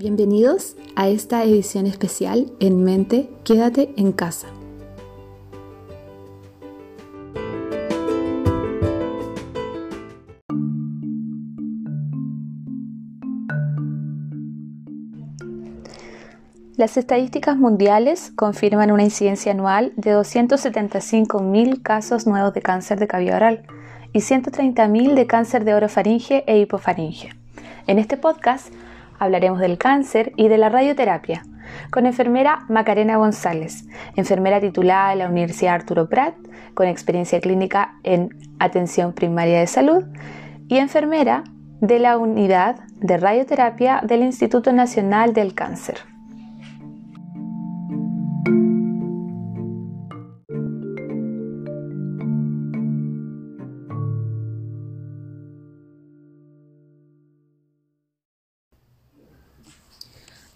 Bienvenidos a esta edición especial En Mente, Quédate en casa. Las estadísticas mundiales confirman una incidencia anual de 275.000 casos nuevos de cáncer de cavidad oral y 130.000 de cáncer de orofaringe e hipofaringe. En este podcast hablaremos del cáncer y de la radioterapia con enfermera Macarena González, enfermera titulada de la Universidad Arturo Prat, con experiencia clínica en atención primaria de salud y enfermera de la Unidad de Radioterapia del Instituto Nacional del Cáncer.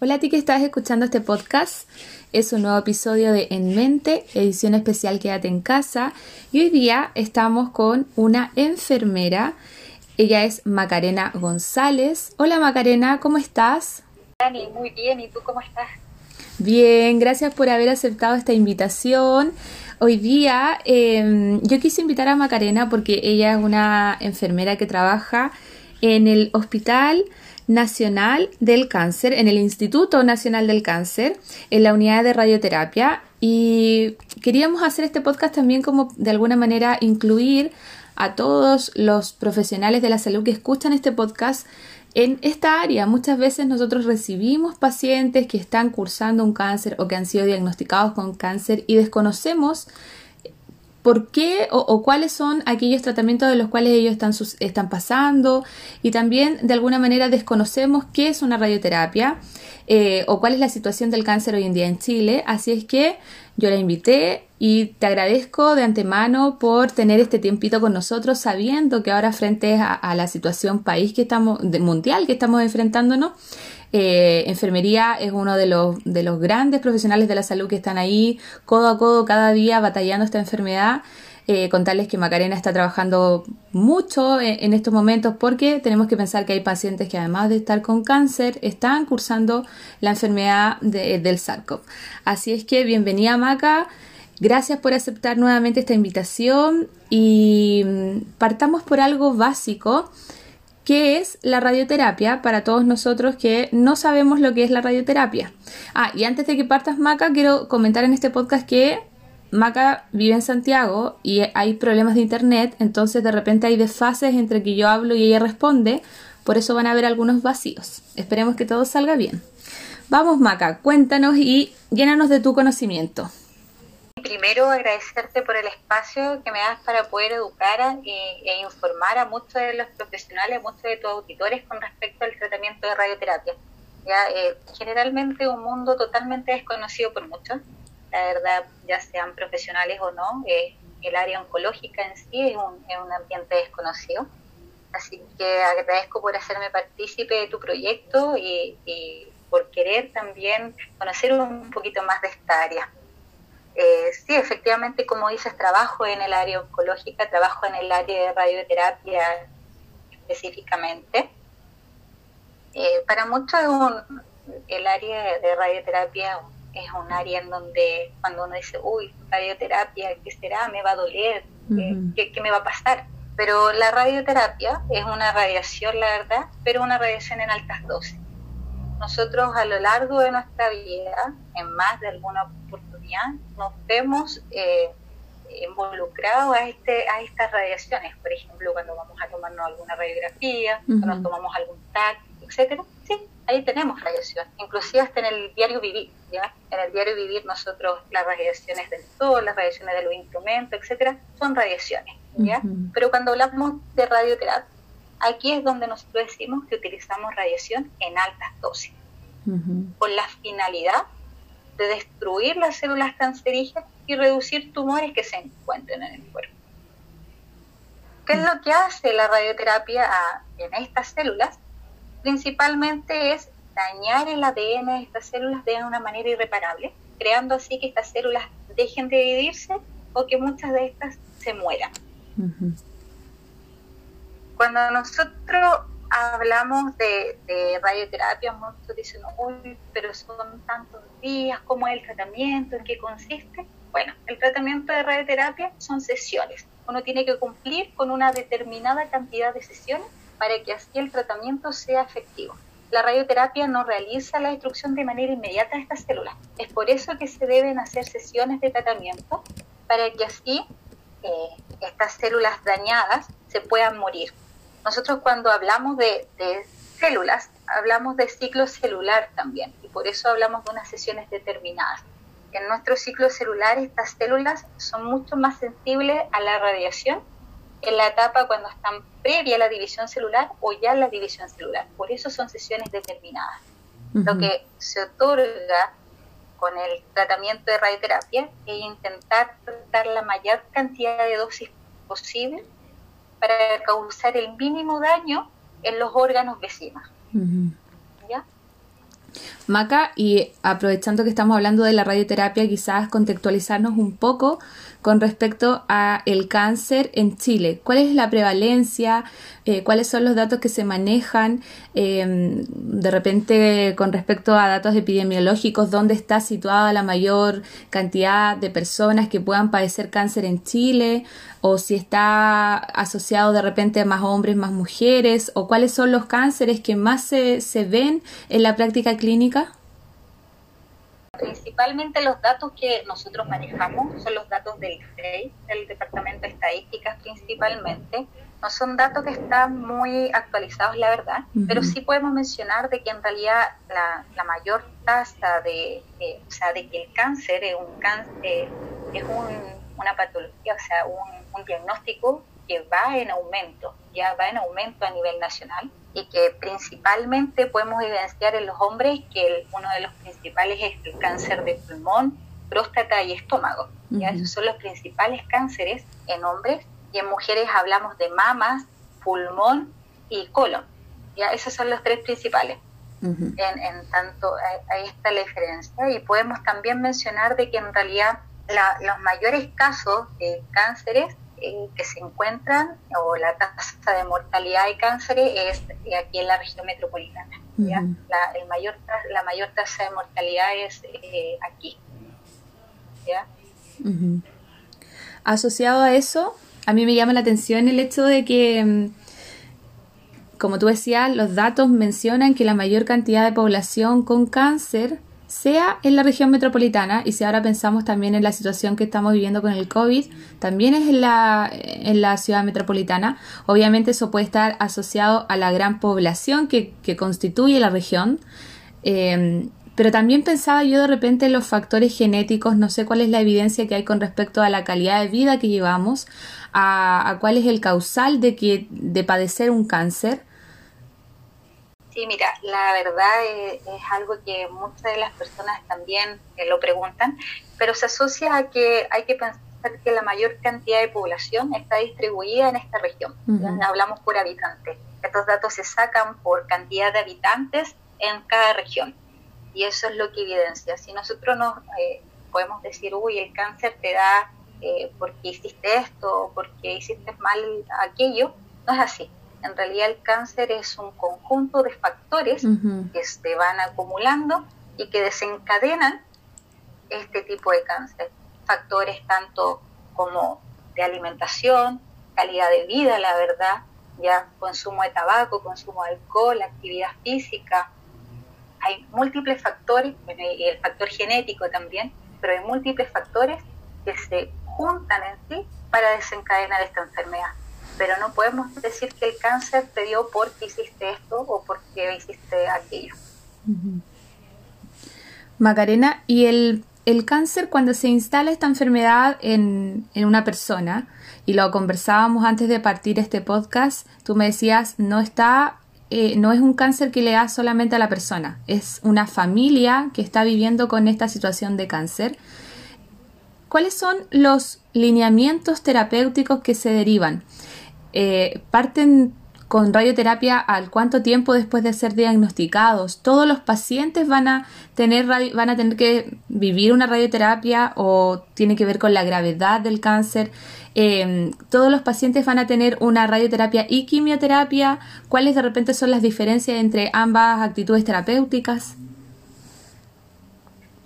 Hola a ti que estás escuchando este podcast. Es un nuevo episodio de En Mente, edición especial Quédate en casa. Y hoy día estamos con una enfermera. Ella es Macarena González. Hola Macarena, ¿cómo estás? Dani, muy bien. ¿Y tú cómo estás? Bien, gracias por haber aceptado esta invitación. Hoy día em, yo quise invitar a Macarena porque ella es una enfermera que trabaja en el hospital Nacional del Cáncer, en el Instituto Nacional del Cáncer, en la unidad de radioterapia. Y queríamos hacer este podcast también como de alguna manera incluir a todos los profesionales de la salud que escuchan este podcast en esta área. Muchas veces nosotros recibimos pacientes que están cursando un cáncer o que han sido diagnosticados con cáncer y desconocemos por qué o, cuáles son aquellos tratamientos de los cuales ellos están, están pasando y también de alguna manera desconocemos qué es una radioterapia eh, o cuál es la situación del cáncer hoy en día en Chile. Así es que yo la invité y te agradezco de antemano por tener este tiempito con nosotros, sabiendo que ahora frente a, la situación país que estamos, mundial que estamos enfrentándonos, eh, enfermería es uno de los, de los grandes profesionales de la salud que están ahí codo a codo cada día batallando esta enfermedad. Eh, contarles que Macarena está trabajando mucho en, estos momentos porque tenemos que pensar que hay pacientes que además de estar con cáncer están cursando la enfermedad del SARS-CoV. Así es que bienvenida Maca, gracias por aceptar nuevamente esta invitación y mm, partamos por algo básico qué es la radioterapia para todos nosotros que no sabemos lo que es la radioterapia. Ah, y antes de que partas Maca, quiero comentar en este podcast que Maca vive en Santiago y hay problemas de internet, entonces de repente hay desfases entre que yo hablo y ella responde, por eso van a haber algunos vacíos. Esperemos que todo salga bien. Vamos Maca, cuéntanos y llénanos de tu conocimiento primero agradecerte por el espacio que me das para poder educar e, informar a muchos de los profesionales, a muchos de tus auditores con respecto al tratamiento de radioterapia. Ya, eh, generalmente un mundo totalmente desconocido por muchos, la verdad, ya sean profesionales o no, eh, el área oncológica en sí es un, es un ambiente desconocido. Así que agradezco por hacerme partícipe de tu proyecto y, y por querer también conocer un poquito más de esta área. Eh, sí, efectivamente, como dices, trabajo en el área oncológica, trabajo en el área de radioterapia específicamente. Eh, para muchos el área de radioterapia área en donde cuando uno dice, uy, radioterapia, ¿qué será? ¿Me va a doler? ¿Qué, ¿Qué, me va a pasar? Pero la radioterapia es una radiación, la verdad, pero una radiación en altas dosis. Nosotros a lo largo de nuestra vida, en más de alguna oportunidad, nos vemos eh, involucrados a, este, a estas radiaciones. Por ejemplo, cuando vamos a tomarnos alguna radiografía, cuando nos tomamos algún TAC, etcétera, sí, ahí tenemos radiación. Inclusive hasta en el diario vivir, ¿ya? En el diario vivir nosotros las radiaciones del sol, las radiaciones de los instrumentos, etcétera, son radiaciones, ¿ya? Pero cuando hablamos de radioterapia, aquí es donde nosotros decimos que utilizamos radiación en altas dosis, con la finalidad de destruir las células cancerígenas y reducir tumores que se encuentren en el cuerpo. ¿Qué es lo que hace la radioterapia en estas células? Principalmente es dañar el ADN de estas células de una manera irreparable, creando así que estas células dejen de dividirse o que muchas de estas se mueran. Cuando nosotros hablamos de, radioterapia, muchos dicen, uy, pero son tantos días, ¿cómo es el tratamiento? ¿En qué consiste? Bueno, el tratamiento de radioterapia son sesiones. Uno tiene que cumplir con una determinada cantidad de sesiones para que así el tratamiento sea efectivo. La radioterapia no realiza la destrucción de manera inmediata de estas células. Es por eso que se deben hacer sesiones de tratamiento para que así eh, estas células dañadas se puedan morir. Nosotros cuando hablamos de, células, hablamos de ciclo celular también, y por eso hablamos de unas sesiones determinadas. En nuestro ciclo celular estas células son mucho más sensibles a la radiación en la etapa cuando están previa a la división celular o ya la división celular. Por eso son sesiones determinadas. Lo que se otorga con el tratamiento de radioterapia es intentar dar la mayor cantidad de dosis posible para causar el mínimo daño en los órganos vecinos. ¿Ya? Maca, y aprovechando que estamos hablando de la radioterapia, quizás contextualizarnos un poco con respecto a el cáncer en Chile. ¿Cuál es la prevalencia? Eh, ¿Cuáles son los datos que se manejan? Em, de repente, con respecto a datos epidemiológicos, ¿dónde está situada la mayor cantidad de personas que puedan padecer cáncer en Chile? ¿O si está asociado de repente a más hombres, más mujeres? ¿O cuáles son los cánceres que más se, se ven en la práctica clínica? Principalmente los datos que nosotros manejamos son los datos del DEI, del Departamento de Estadísticas principalmente. No son datos que están muy actualizados, la verdad, pero sí podemos mencionar de que en realidad la, mayor tasa de, o sea, de que el cáncer es un cáncer, es una patología, o sea, un, un diagnóstico que va en aumento, ya va en aumento a nivel nacional y que principalmente podemos evidenciar en los hombres que uno de los principales es el cáncer de pulmón, próstata y estómago. ¿ya? Esos son los principales cánceres en hombres y en mujeres hablamos de mamas, pulmón y colon. ¿ya? Esos son los tres principales. en, en, tanto, ahí está la diferencia. Y podemos también mencionar de que en realidad los mayores casos de cánceres que se encuentran o la tasa de mortalidad de cáncer es aquí en la región metropolitana. la, el mayor, la mayor tasa de mortalidad es eh, aquí. Asociado a eso, a mí me llama la atención el hecho de que, mm, como tú decías, los datos mencionan que la mayor cantidad de población con cáncer sea en la región metropolitana y si ahora pensamos también en la situación que estamos viviendo con el COVID, también es en la, en la ciudad metropolitana. Obviamente eso puede estar asociado a la gran población que, constituye la región. Eh, pero también pensaba yo de repente en los factores genéticos, no sé cuál es la evidencia que hay con respecto a la calidad de vida que llevamos, a, a cuál es el causal de, que, de padecer un cáncer. Sí, mira, la verdad es, algo que muchas de las personas también eh, lo preguntan, pero se asocia a que hay que pensar que la mayor cantidad de población está distribuida en esta región. Hablamos por habitante. Estos datos se sacan por cantidad de habitantes en cada región. Y eso es lo que evidencia. Si nosotros nos eh, podemos decir, uy, el cáncer te da eh, porque hiciste esto, porque hiciste mal aquello, no es así en realidad el cáncer es un conjunto de factores que se van acumulando y que desencadenan este tipo de cáncer. Factores tanto como de alimentación, calidad de vida, la verdad, ya consumo de tabaco, consumo de alcohol, actividad física. Hay múltiples factores, y el factor genético también, pero hay múltiples factores que se juntan en sí para desencadenar esta enfermedad pero no podemos decir que el cáncer te dio porque hiciste esto o porque hiciste aquello. Macarena, ¿y el, cáncer cuando se instala esta enfermedad en, una persona, y lo conversábamos antes de partir este podcast, tú me decías, no está... Eh, no es un cáncer que le da solamente a la persona, es una familia que está viviendo con esta situación de cáncer. ¿Cuáles son los lineamientos terapéuticos que se derivan? Eh, parten con radioterapia al cuánto tiempo después de ser diagnosticados. Todos los pacientes van a tener van a tener que vivir una radioterapia o tiene que ver con la gravedad del cáncer. Em, todos los pacientes van a tener una radioterapia y quimioterapia. ¿Cuáles de repente son las diferencias entre ambas actitudes terapéuticas?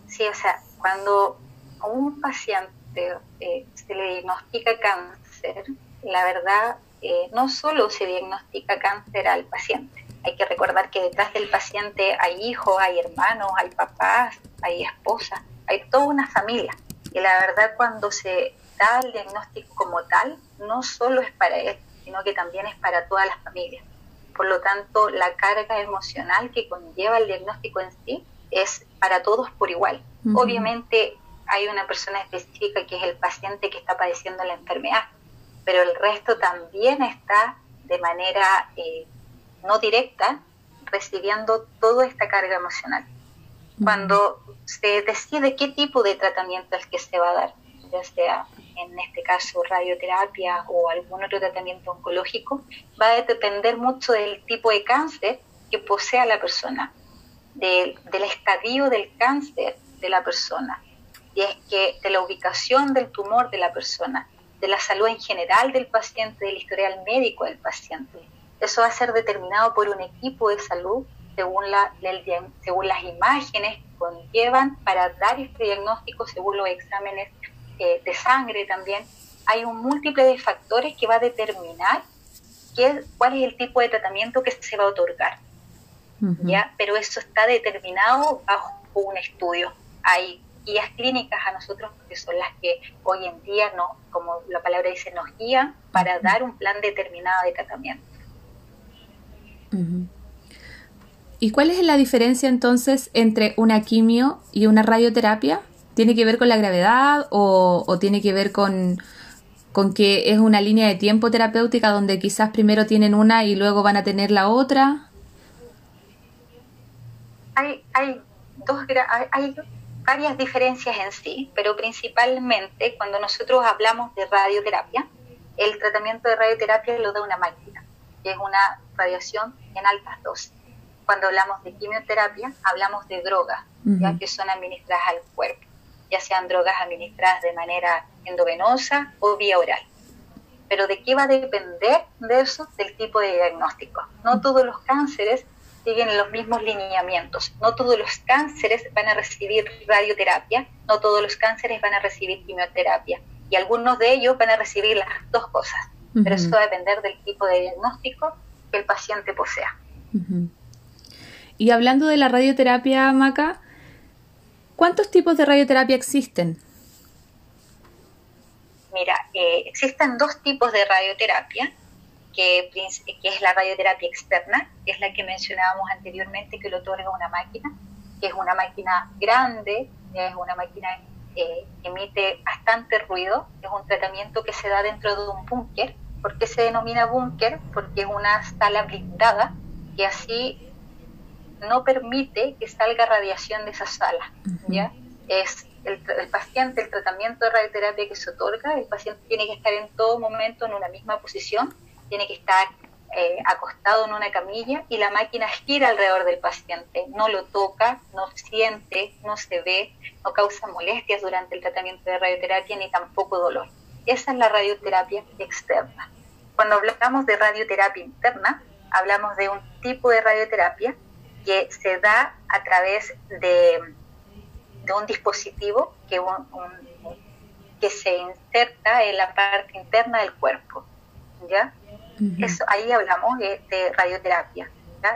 Sí, o sea, cuando a un paciente eh, se le diagnostica cáncer, la verdad eh, no solo se diagnostica cáncer al paciente, hay que recordar que detrás del paciente hay hijos, hay hermanos, hay papás, hay esposas, hay toda una familia. Y la verdad cuando se da el diagnóstico como tal, no solo es para él, sino que también es para todas las familias. Por lo tanto, la carga emocional que conlleva el diagnóstico en sí es para todos por igual. Obviamente hay una persona específica que es el paciente que está padeciendo la enfermedad, pero el resto también está de manera eh, no directa recibiendo toda esta carga emocional. Cuando se decide qué tipo de tratamiento es que se va a dar, ya sea en este caso radioterapia o algún otro tratamiento oncológico, va a depender mucho del tipo de cáncer que posea la persona, del, del estadio del cáncer de la persona, y es que de la ubicación del tumor de la persona, de la salud en general del paciente, del historial médico del paciente. Eso va a ser determinado por un equipo de salud según, la, según las imágenes que conllevan para dar este diagnóstico, según los exámenes eh, de sangre también. Hay un múltiple de factores que va a determinar qué, cuál es el tipo de tratamiento que se va a otorgar. ¿ya? Pero eso está determinado bajo un estudio. Hay guías clínicas a nosotros, que son las que hoy en día, no, como la palabra dice, nos guían para dar un plan determinado de tratamiento. ¿Y cuál es la diferencia entonces entre una quimio y una radioterapia? ¿Tiene que ver con la gravedad o, tiene que ver con, con, que es una línea de tiempo terapéutica donde quizás primero tienen una y luego van a tener la otra? Hay, hay, dos, hay varias diferencias en sí, pero principalmente cuando nosotros hablamos de radioterapia, el tratamiento de radioterapia lo da una máquina, que es una radiación en altas dosis. Cuando hablamos de quimioterapia, hablamos de drogas, ya que son administradas al cuerpo, ya sean drogas administradas de manera endovenosa o vía oral. Pero ¿de qué va a depender de eso? Del tipo de diagnóstico. No todos los cánceres siguen los mismos lineamientos. No todos los cánceres van a recibir radioterapia, no todos los cánceres van a recibir quimioterapia y algunos de ellos van a recibir las dos cosas, pero eso va a depender del tipo de diagnóstico que el paciente posea. Y hablando de la radioterapia, Maca, ¿cuántos tipos de radioterapia existen? Mira, eh, existen dos tipos de radioterapia que, es la radioterapia externa, que es la que mencionábamos anteriormente, que lo otorga una máquina, que es una máquina grande, es una máquina eh, que emite bastante ruido, es un tratamiento que se da dentro de un búnker. ¿Por qué se denomina búnker? Porque es una sala blindada que así no permite que salga radiación de esa sala. ¿ya? Es el, el, paciente, el tratamiento de radioterapia que se otorga, el paciente tiene que estar en todo momento en una misma posición tiene que estar eh, acostado en una camilla y la máquina gira alrededor del paciente, no lo toca, no siente, no se ve, no causa molestias durante el tratamiento de radioterapia ni tampoco dolor. Esa es la radioterapia externa. Cuando hablamos de radioterapia interna, hablamos de un tipo de radioterapia que se da a través de, de un dispositivo que, que se inserta en la parte interna del cuerpo. ¿ya? Eso, ahí hablamos de, radioterapia.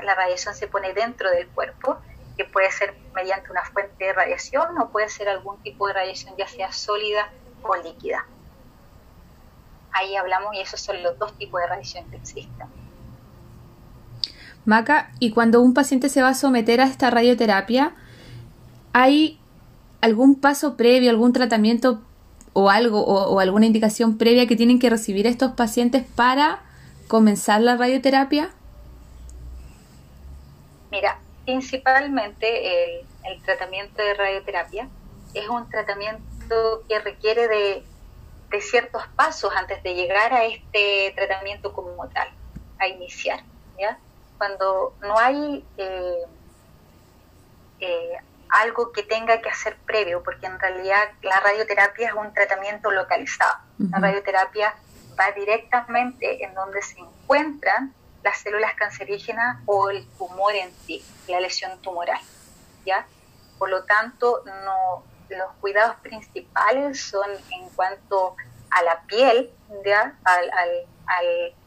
La radiación se pone dentro del cuerpo, que puede ser mediante una fuente de radiación o puede ser algún tipo de radiación, ya sea sólida o líquida. Ahí hablamos y esos son los dos tipos de radiación que existen. Maca, y cuando un paciente se va a someter a esta radioterapia, ¿hay algún paso previo, algún tratamiento o algo o, alguna indicación previa que tienen que recibir estos pacientes para comenzar la radioterapia? Mira, principalmente el, tratamiento de radioterapia es un tratamiento que requiere de, ciertos pasos antes de llegar a este tratamiento como tal. a iniciar. ¿ya? Cuando no hay eh, eh, algo que tenga que hacer previo, porque en realidad la radioterapia es un tratamiento localizado. La radioterapia va directamente en donde se encuentran las células cancerígenas o el tumor en sí, la lesión tumoral. ¿ya? Por lo tanto, no, los cuidados principales son en cuanto a la piel, ¿ya? Al,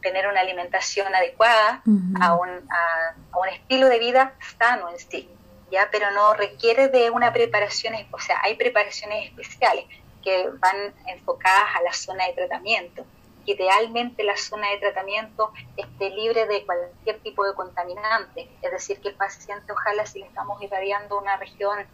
tener una alimentación adecuada, a, un, a, un estilo de vida sano en sí, ¿ya? pero no requiere de una preparación, o sea, hay preparaciones especiales que van enfocadas a la zona de tratamiento idealmente la zona de tratamiento esté libre de cualquier tipo de contaminante, es decir, que el paciente ojalá si le estamos irradiando una región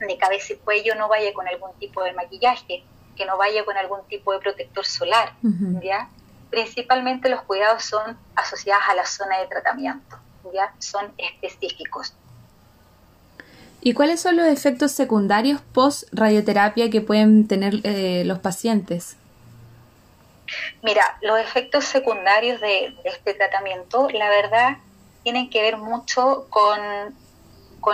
de cabeza y cuello no vaya con algún tipo de maquillaje, que no vaya con algún tipo de protector solar, ¿ya? Principalmente los cuidados son asociados a la zona de tratamiento, ¿ya? Son específicos. ¿Y cuáles son los efectos secundarios post radioterapia que pueden tener eh, los pacientes? Mira, los efectos secundarios de, este tratamiento, la verdad, tienen que ver mucho con,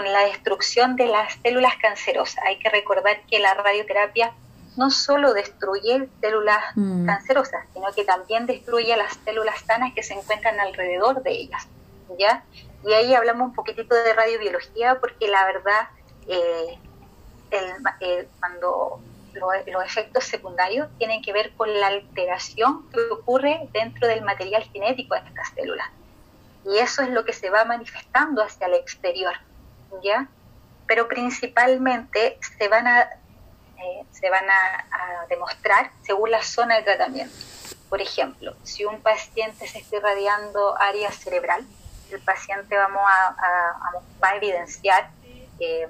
la destrucción de las células cancerosas. Hay que recordar que la radioterapia no solo destruye células mm. cancerosas, sino que también destruye las células sanas que se encuentran alrededor de ellas. ¿ya? Y ahí hablamos un poquitito de radiobiología porque la verdad, eh, el, cuando los efectos secundarios tienen que ver con la alteración que ocurre dentro del material genético de estas células. Y eso es lo que se va manifestando hacia el exterior, ¿ya? Pero principalmente se van a, eh, se van a, demostrar según la zona de tratamiento. Por ejemplo, si un paciente se está irradiando área cerebral, el paciente vamos a, va a evidenciar eh,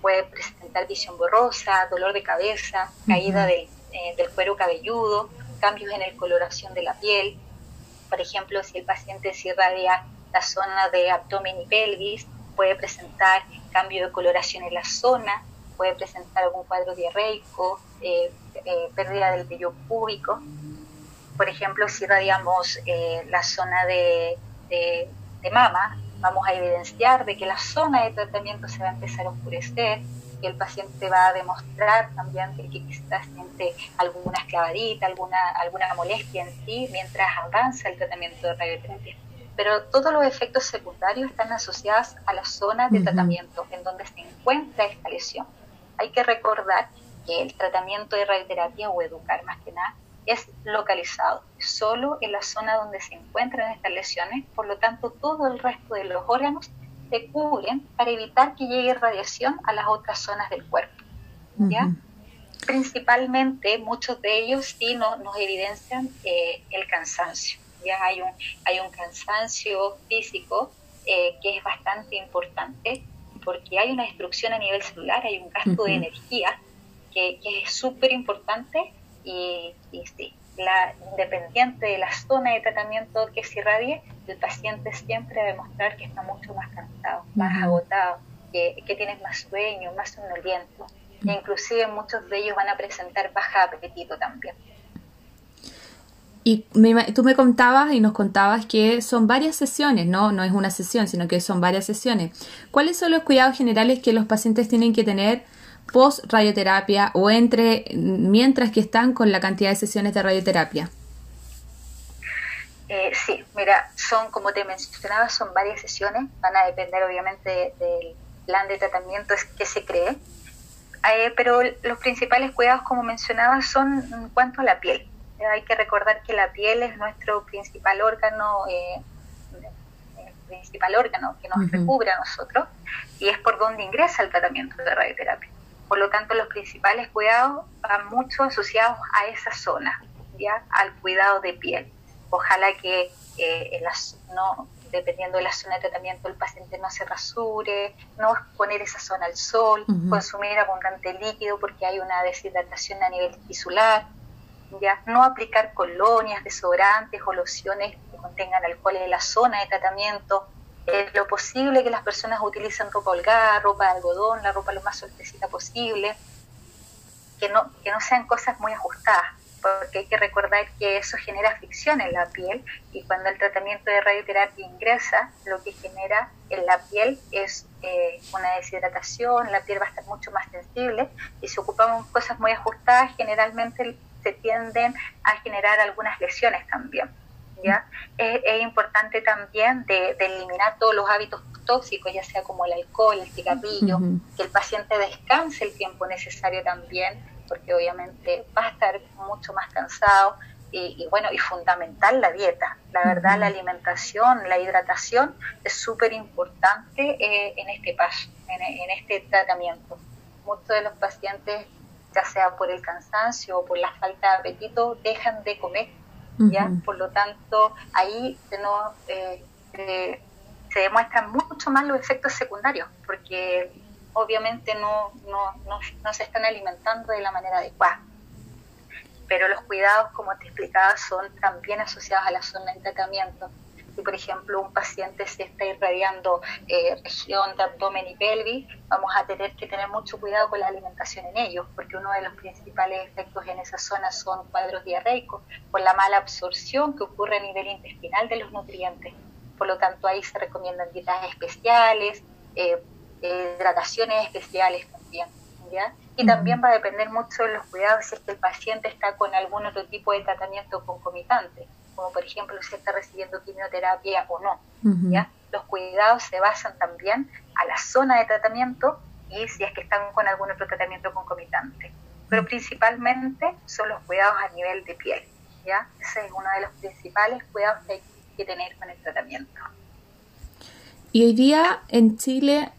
puede presentar visión borrosa, dolor de cabeza, caída eh, del, cuero cabelludo, cambios en la coloración de la piel. Por ejemplo, si el paciente se irradia la zona de abdomen y pelvis, puede presentar cambio de coloración en la zona, puede presentar algún cuadro diarreico, eh, eh, pérdida del vello púbico. Por ejemplo, si irradiamos la zona de, de, de mama, vamos a evidenciar de que la zona de tratamiento se va a empezar a oscurecer, que el paciente va a demostrar también que quizás siente alguna esclavadita, alguna, alguna molestia en sí mientras avanza el tratamiento de radioterapia. Pero todos los efectos secundarios están asociados a la zona de tratamiento en donde se encuentra esta lesión. Hay que recordar que el tratamiento de radioterapia o educar más que nada es localizado solo en la zona donde se encuentran estas lesiones, por lo tanto todo el resto de los órganos se cubren para evitar que llegue radiación a las otras zonas del cuerpo. ¿ya? Principalmente muchos de ellos sí no, nos evidencian eh, el cansancio. Ya hay un, hay un cansancio físico eh, que es bastante importante porque hay una destrucción a nivel celular, hay un gasto de energía que, que es súper importante y, sí, la, independiente de la zona de tratamiento que se irradie, el paciente siempre va a demostrar que está mucho más cansado, más agotado, que, que, tiene más sueño, más somnoliento. E inclusive muchos de ellos van a presentar baja apetito también. Y tú me contabas y nos contabas que son varias sesiones, ¿no? No es una sesión, sino que son varias sesiones. ¿Cuáles son los cuidados generales que los pacientes tienen que tener post radioterapia o entre mientras que están con la cantidad de sesiones de radioterapia? Eh, sí, mira, son como te mencionaba, son varias sesiones, van a depender obviamente del plan de tratamiento que se cree, eh, pero los principales cuidados, como mencionaba, son en cuanto a la piel. hay que recordar que la piel es nuestro principal órgano, eh, principal órgano que nos recubre a nosotros y es por donde ingresa el tratamiento de radioterapia. Por lo tanto, los principales cuidados van mucho asociados a esa zona, ya al cuidado de piel. Ojalá que eh, no, dependiendo de la zona de tratamiento, el paciente no se rasure, no exponer esa zona al sol, consumir abundante líquido porque hay una deshidratación a nivel tisular, ya no aplicar colonias, desodorantes o lociones que contengan alcohol en la zona de tratamiento, es lo posible que las personas utilicen ropa holgada, ropa de algodón, la ropa lo más sueltecita posible, que no, que no sean cosas muy ajustadas, porque hay que recordar que eso genera fricción en la piel y cuando el tratamiento de radioterapia ingresa, lo que genera en la piel es eh, una deshidratación, la piel va a estar mucho más sensible y si ocupamos cosas muy ajustadas, generalmente se tienden a generar algunas lesiones también. ¿Ya? Es, importante también de, eliminar todos los hábitos tóxicos, ya sea como el alcohol, el cigarrillo, que el paciente descanse el tiempo necesario también, porque obviamente va a estar mucho más cansado. Y, bueno, y fundamental la dieta. La verdad, la alimentación, la hidratación es súper importante eh, en este paso, en, en este tratamiento. Muchos de los pacientes ya sea por el cansancio o por la falta de apetito, dejan de comer. ¿Ya? Por lo tanto, ahí se, no, eh, se demuestran mucho más los efectos secundarios, porque obviamente no, no, no, no se están alimentando de la manera adecuada. Pero los cuidados, como te explicaba, son también asociados a la zona de tratamiento si por ejemplo un paciente se está irradiando eh, región de abdomen y pelvis, vamos a tener que tener mucho cuidado con la alimentación en ellos, porque uno de los principales efectos en esa zona son cuadros diarreicos, por la mala absorción que ocurre a nivel intestinal de los nutrientes. Por lo tanto, ahí se recomiendan dietas especiales, eh, hidrataciones especiales también. ¿ya? Y también va a depender mucho de los cuidados si es que el paciente está con algún otro tipo de tratamiento concomitante como por ejemplo si está recibiendo quimioterapia o no. ¿ya? Los cuidados se basan también a la zona de tratamiento y si es que están con algún otro tratamiento concomitante. Pero principalmente son los cuidados a nivel de piel. ¿ya? Ese es uno de los principales cuidados que hay que tener con el tratamiento. Y hoy día en Chile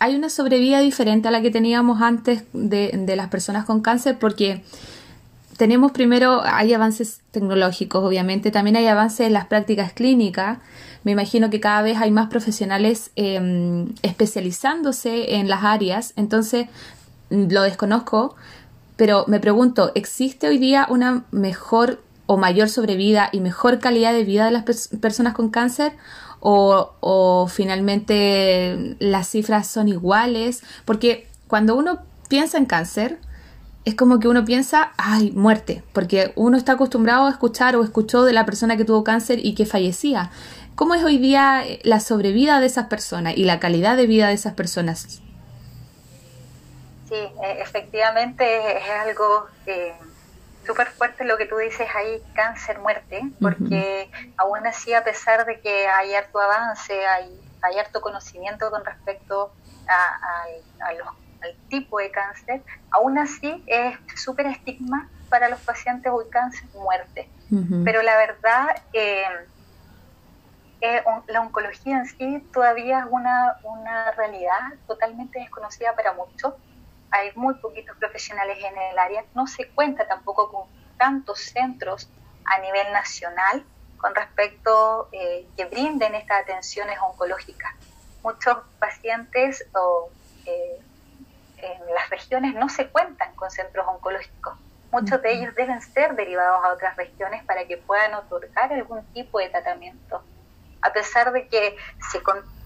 hay una sobrevida diferente a la que teníamos antes de, de las personas con cáncer porque tenemos primero, hay avances tecnológicos, obviamente, también hay avances en las prácticas clínicas. Me imagino que cada vez hay más profesionales em, especializándose en las áreas, entonces mm, lo desconozco, pero me pregunto, ¿existe hoy día una mejor o mayor sobrevida y mejor calidad de vida de las personas con cáncer? O finalmente las cifras son iguales? Porque cuando uno piensa en cáncer, es como que uno piensa, ay, muerte, porque uno está acostumbrado a escuchar o escuchó de la persona que tuvo cáncer y que fallecía. ¿Cómo es hoy día eh, la sobrevida de esas personas y la calidad de vida de esas personas? Sí, e, efectivamente es algo eh, súper fuerte lo que tú dices ahí, cáncer-muerte, porque aún así, a pesar de que hay harto avance, hay, hay harto conocimiento con respecto a, a los al tipo de cáncer, aún así es súper estigma para los pacientes hoy cáncer muerte. Pero la verdad, eh, eh, la oncología en sí todavía es una, una realidad totalmente desconocida para muchos. Hay muy poquitos profesionales en el área. No se cuenta tampoco con tantos centros a nivel nacional con respecto eh, que brinden estas atenciones oncológicas. Muchos pacientes o en las regiones no se cuentan con centros oncológicos. Muchos de ellos deben ser derivados a otras regiones para que puedan otorgar algún tipo de tratamiento. A pesar de que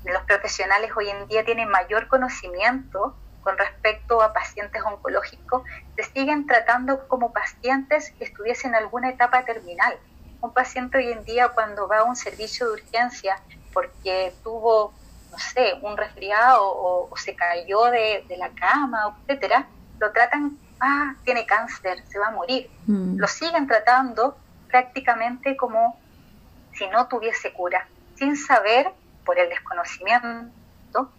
los profesionales hoy en día tienen mayor conocimiento con respecto a pacientes oncológicos, se siguen tratando como pacientes que estuviesen en alguna etapa terminal. Un paciente hoy en día cuando va a un servicio de urgencia porque tuvo no sé, un resfriado o, se cayó de, la cama, etcétera, lo tratan, ah, tiene cáncer, se va a morir. Mm. Lo siguen tratando prácticamente como si no tuviese cura, sin saber, por el desconocimiento,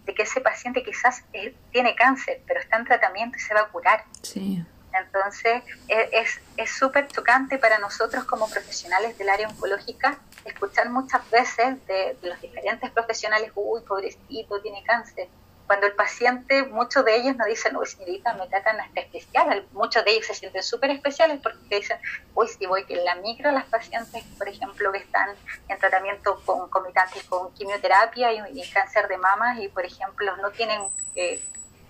de que ese paciente quizás tiene cáncer, pero está en tratamiento y se va a curar. Sí. Entonces, e, es súper chocante para nosotros como profesionales del área oncológica escuchar muchas veces de, los diferentes profesionales, uy, pobrecito, tiene cáncer. Cuando el paciente, muchos de ellos nos dicen, uy, señorita, me tratan hasta especial. Muchos de ellos se sienten súper especiales porque dicen, uy, si voy que en la micro las pacientes, por ejemplo, que están en tratamiento concomitantes con quimioterapia y, cáncer de mamas y, por ejemplo, no tienen... Eh,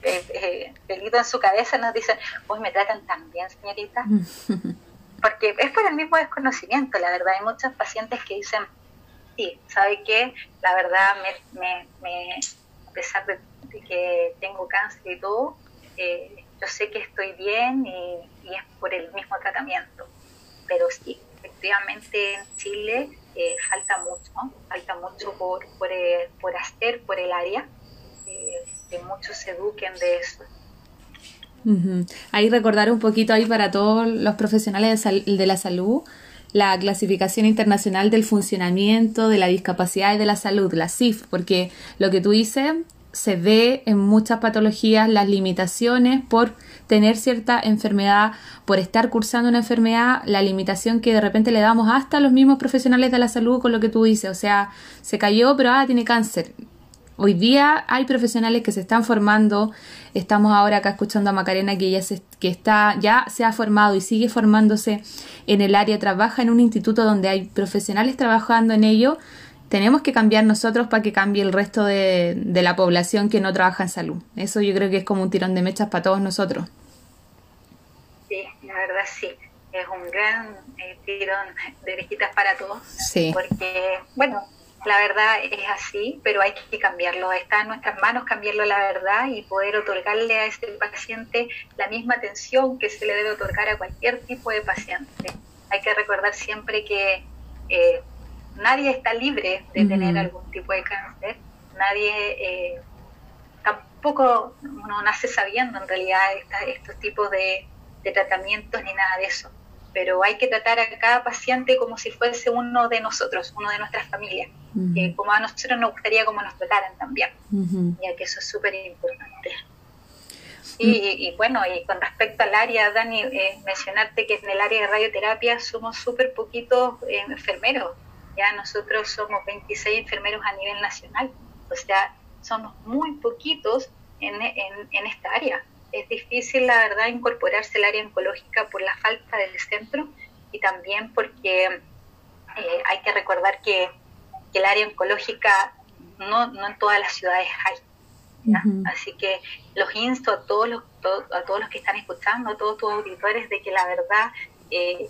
eh, eh en su cabeza nos dicen, uy, me tratan tan bien, señorita. porque es por el mismo desconocimiento, la verdad. Hay muchos pacientes que dicen, sí, ¿sabe qué? La verdad, me, me, a pesar de, que tengo cáncer y todo, eh, yo sé que estoy bien y, es por el mismo tratamiento. pero sí, efectivamente en Chile eh, falta mucho, falta mucho por, por, eh, por, hacer por el área, que muchos se eduquen de eso. Ahí recordar un poquito ahí para todos los profesionales de, la salud la clasificación internacional del funcionamiento de la discapacidad y de la salud, la CIF, porque lo que tú dices se ve en muchas patologías las limitaciones por tener cierta enfermedad, por estar cursando una enfermedad, la limitación que de repente le damos hasta a los mismos profesionales de la salud con lo que tú dices, o sea, se cayó pero ah, tiene cáncer. Hoy día hay profesionales que se están formando, estamos ahora acá escuchando a Macarena que ella se, que está, ya se ha formado y sigue formándose en el área, trabaja en un instituto donde hay profesionales trabajando en ello, tenemos que cambiar nosotros para que cambie el resto de, la población que no trabaja en salud. Eso yo creo que es como un tirón de mechas para todos nosotros. Sí, la verdad sí. Es un gran eh, tirón de orejitas para todos. Sí. Porque, bueno, la verdad es así, pero hay que cambiarlo. Está en nuestras manos cambiarlo la verdad y poder otorgarle a ese paciente la misma atención que se le debe otorgar a cualquier tipo de paciente. Hay que recordar siempre que eh, nadie está libre de tener algún tipo de cáncer, nadie eh, tampoco uno nace sabiendo en realidad estos tipos de, tratamientos ni nada de eso, pero hay que tratar a cada paciente como si fuese uno de nosotros, uno de nuestras familias, como a nosotros nos gustaría como nos trataran también, ya que eso es súper importante. Y, bueno, y con respecto al área, Dani, eh, mencionarte que en el área de radioterapia somos súper poquitos eh, enfermeros. Ya nosotros somos 26 enfermeros a nivel nacional, o sea, somos muy poquitos en, en, esta área. Es difícil, la verdad, incorporarse al área oncológica por la falta del centro y también porque eh, hay que recordar que, el área oncológica no, no en todas las ciudades hay. Así que los insto a todos los, a todos los que están escuchando, a todos tus auditores, de que la verdad eh,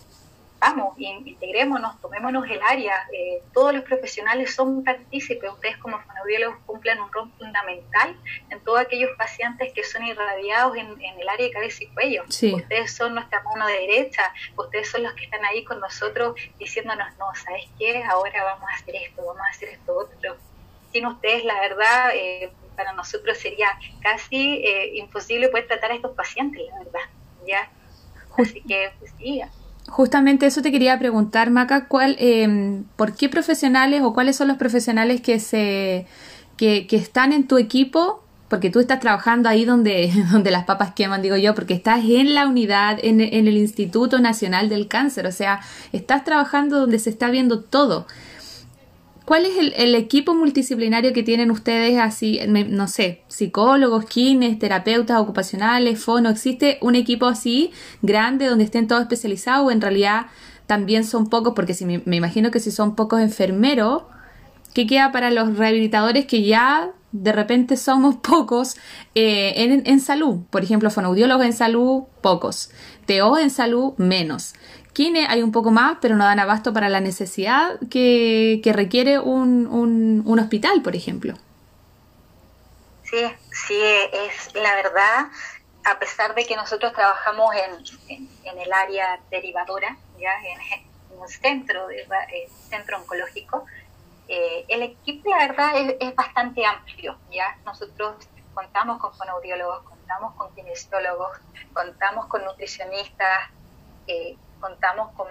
vamos, integrémonos, tomémonos el área. Eh, todos los profesionales son partícipes. Ustedes como fonoaudiólogos cumplen un rol fundamental en todos aquellos pacientes que son irradiados en, el área de cabeza y cuello. Ustedes son nuestra mano derecha, ustedes son los que están ahí con nosotros diciéndonos, no, ¿sabes qué? Ahora vamos a hacer esto, vamos a hacer esto otro. Sin ustedes, la verdad, eh, para nosotros sería casi eh, imposible poder tratar a estos pacientes, la verdad. ¿ya? Así que, pues sí, Justamente eso te quería preguntar, Maca, ¿cuál, eh, ¿por qué profesionales o cuáles son los profesionales que, se, que, que están en tu equipo? Porque tú estás trabajando ahí donde, donde las papas queman, digo yo, porque estás en la unidad, en, en el Instituto Nacional del Cáncer, o sea, estás trabajando donde se está viendo todo. ¿Cuál es el, equipo multidisciplinario que tienen ustedes así, no sé, psicólogos, kines, terapeutas ocupacionales, fono? ¿Existe un equipo así grande donde estén todos especializados o en realidad también son pocos? Porque si me, imagino que si son pocos enfermeros, ¿qué queda para los rehabilitadores que ya de repente somos pocos eh, en, en, salud? Por ejemplo, fonoaudiólogos en salud, pocos. TO en salud, menos. Hay un poco más, pero no dan abasto para la necesidad que, requiere un, un, hospital, por ejemplo. Sí, sí, es la verdad, a pesar de que nosotros trabajamos en, en, el área derivadora, ya en, un centro, de, eh, centro oncológico, eh, el equipo, la verdad, es, bastante amplio. ya Nosotros contamos con fonoaudiólogos, contamos con kinesiólogos, contamos con nutricionistas, eh, contamos con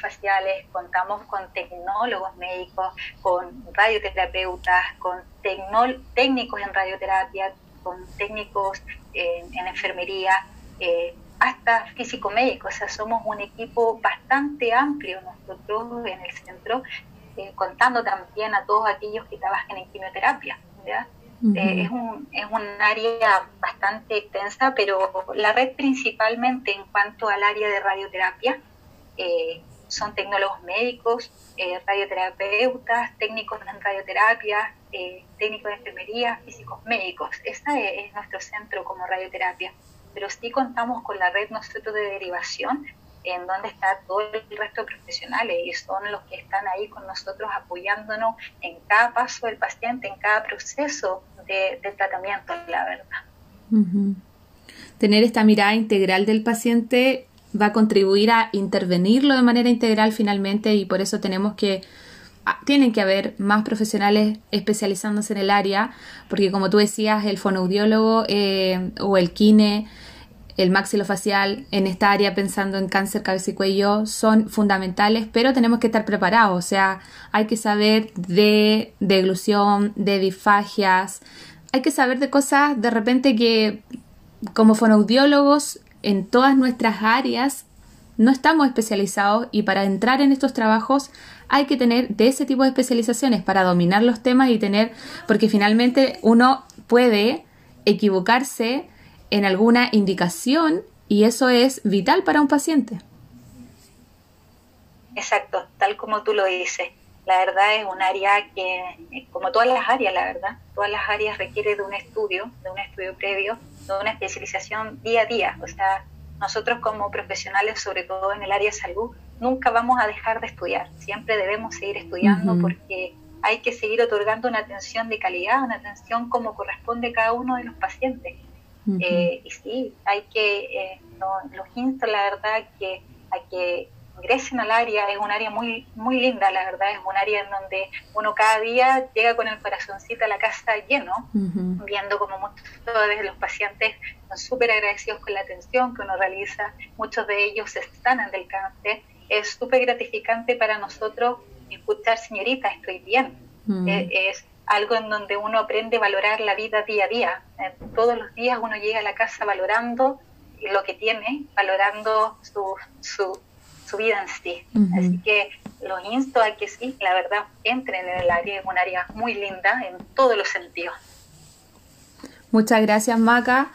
faciales, contamos con tecnólogos médicos, con radioterapeutas, con técnicos en radioterapia, con técnicos en, enfermería, eh, hasta físico-médicos. O sea, somos un equipo bastante amplio nosotros en el centro, eh, contando también a todos aquellos que trabajan en quimioterapia. Eh, es, un, es un área bastante extensa, pero la red principalmente en cuanto al área de radioterapia eh, son tecnólogos médicos, eh, radioterapeutas, técnicos en radioterapia, eh, técnicos de enfermería, físicos médicos. Ese es nuestro centro como radioterapia. Pero sí contamos con la red nosotros de derivación, en donde está todo el resto de profesionales y son los que están ahí con nosotros apoyándonos en cada paso del paciente, en cada proceso de, tratamiento, la verdad. Tener esta mirada integral del paciente va a contribuir a intervenirlo de manera integral finalmente y por eso tenemos que ah, tienen que haber más profesionales especializándose en el área, porque como tú decías, el fonoaudiólogo eh, o el kine, el maxilofacial en esta área pensando en cáncer cabeza y cuello son fundamentales, pero tenemos que estar preparados, o sea, hay que saber de deglución, de disfagias, hay que saber de cosas de repente que como fonoaudiólogos en todas nuestras áreas no estamos especializados y para entrar en estos trabajos hay que tener de ese tipo de especializaciones para dominar los temas y tener, porque finalmente uno puede equivocarse en alguna indicación y eso es vital para un paciente. Exacto, tal como tú lo dices. La verdad es un área que, como todas las áreas, la verdad, todas las áreas requiere de un estudio, de un estudio previo, de una especialización día a día. O sea, nosotros como profesionales, sobre todo en el área de salud, nunca vamos a dejar de estudiar. Siempre debemos seguir estudiando porque hay que seguir otorgando una atención de calidad, una atención como corresponde a cada uno de los pacientes. Eh, y sí, hay que, eh, los insto, la verdad, que hay que ingresen al área, es un área muy, muy linda, la verdad, es un área en donde uno cada día llega con el corazoncito a la casa lleno, viendo como muchos de los pacientes son súper agradecidos con la atención que uno realiza, muchos de ellos se sanan del cáncer, es súper gratificante para nosotros escuchar, señorita, estoy bien, es, algo en donde uno aprende a valorar la vida día a día, todos los días uno llega a la casa valorando lo que tiene, valorando su, su su vida en sí. Así que los insto a que sí, la verdad, entren en el área, es un área muy linda en todos los sentidos. Muchas gracias, Maca.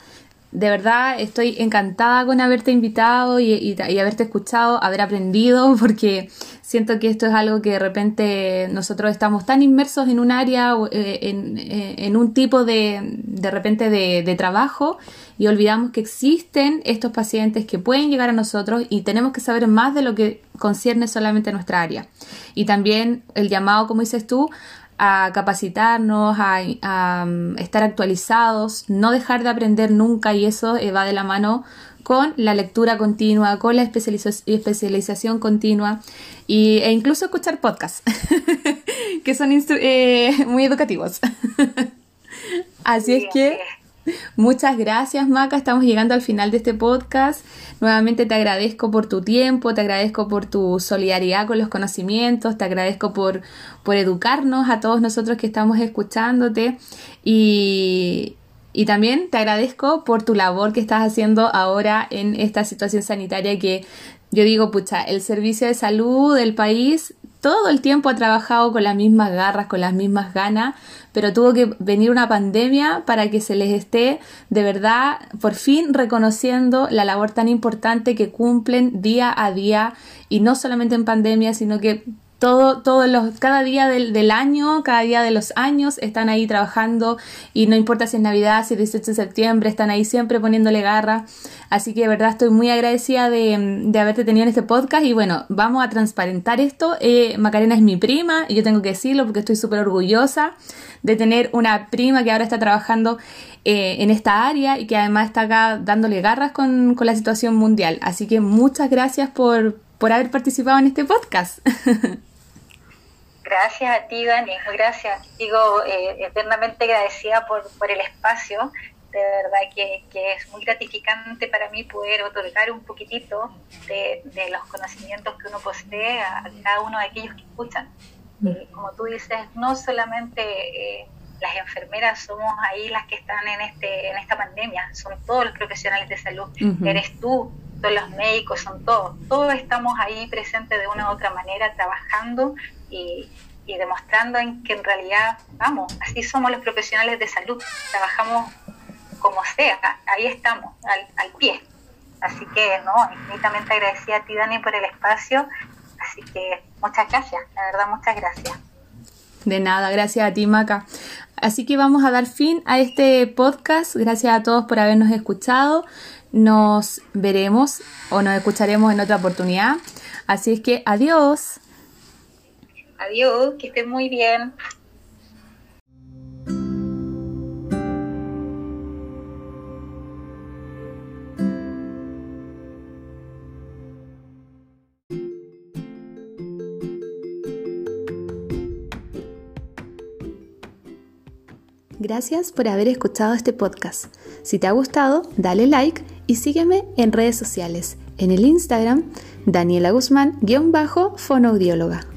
De verdad estoy encantada con haberte invitado y, haberte escuchado, haber aprendido, porque siento que esto es algo que de repente nosotros estamos tan inmersos en un área, eh, en, eh, en un tipo de, de repente de, de trabajo y olvidamos que existen estos pacientes que pueden llegar a nosotros y tenemos que saber más de lo que concierne solamente a nuestra área. Y también el llamado, como dices tú, a capacitarnos, a, um, estar actualizados, no dejar de aprender nunca y eso eh, va de la mano con la lectura continua, con la especialización continua y, e incluso escuchar podcasts que son eh, muy educativos. Así es que Muchas gracias, Maca. Estamos llegando al final de este podcast. Nuevamente te agradezco por tu tiempo, te agradezco por tu solidaridad con los conocimientos, te agradezco por, por educarnos a todos nosotros que estamos escuchándote y, y también te agradezco por tu labor que estás haciendo ahora en esta situación sanitaria que yo digo, pucha, el servicio de salud del país todo el tiempo ha trabajado con las mismas garras, con las mismas ganas, pero tuvo que venir una pandemia para que se les esté de verdad por fin reconociendo la labor tan importante que cumplen día a día y no solamente en pandemia, sino que todo, todos los, cada día del, del, año, cada día de los años están ahí trabajando y no importa si es Navidad, si es 18 de septiembre, están ahí siempre poniéndole garra. Así que de verdad estoy muy agradecida de, de haberte tenido en este podcast y bueno, vamos a transparentar esto. Eh, Macarena es mi prima y yo tengo que decirlo porque estoy súper orgullosa de tener una prima que ahora está trabajando eh, en esta área y que además está acá dándole garras con, con la situación mundial. Así que muchas gracias por, por haber participado en este podcast. Gracias a ti, Dani, gracias. Digo, eh, eternamente agradecida por, por el espacio. De verdad que, que, es muy gratificante para mí poder otorgar un poquitito de, de los conocimientos que uno posee a, cada uno de aquellos que escuchan. Mm. Eh, como tú dices, no solamente eh, las enfermeras somos ahí las que están en, este, en esta pandemia, son todos los profesionales de salud. Eres tú, son los médicos, son todos. Todos estamos ahí presentes de una u otra manera, trabajando y, demostrando en que en realidad, vamos, así somos los profesionales de salud, trabajamos como sea, ahí estamos, al, pie. Así que, no, infinitamente agradecida a ti, Dani, por el espacio. Así que muchas gracias, la verdad, muchas gracias. De nada, gracias a ti, Maca. Así que vamos a dar fin a este podcast. Gracias a todos por habernos escuchado. Nos veremos o nos escucharemos en otra oportunidad. Así es que adiós. Adiós, que estén muy bien. Gracias por haber escuchado este podcast. Si te ha gustado, dale like y sígueme en redes sociales. En el Instagram, Daniela Guzmán-fonoaudióloga.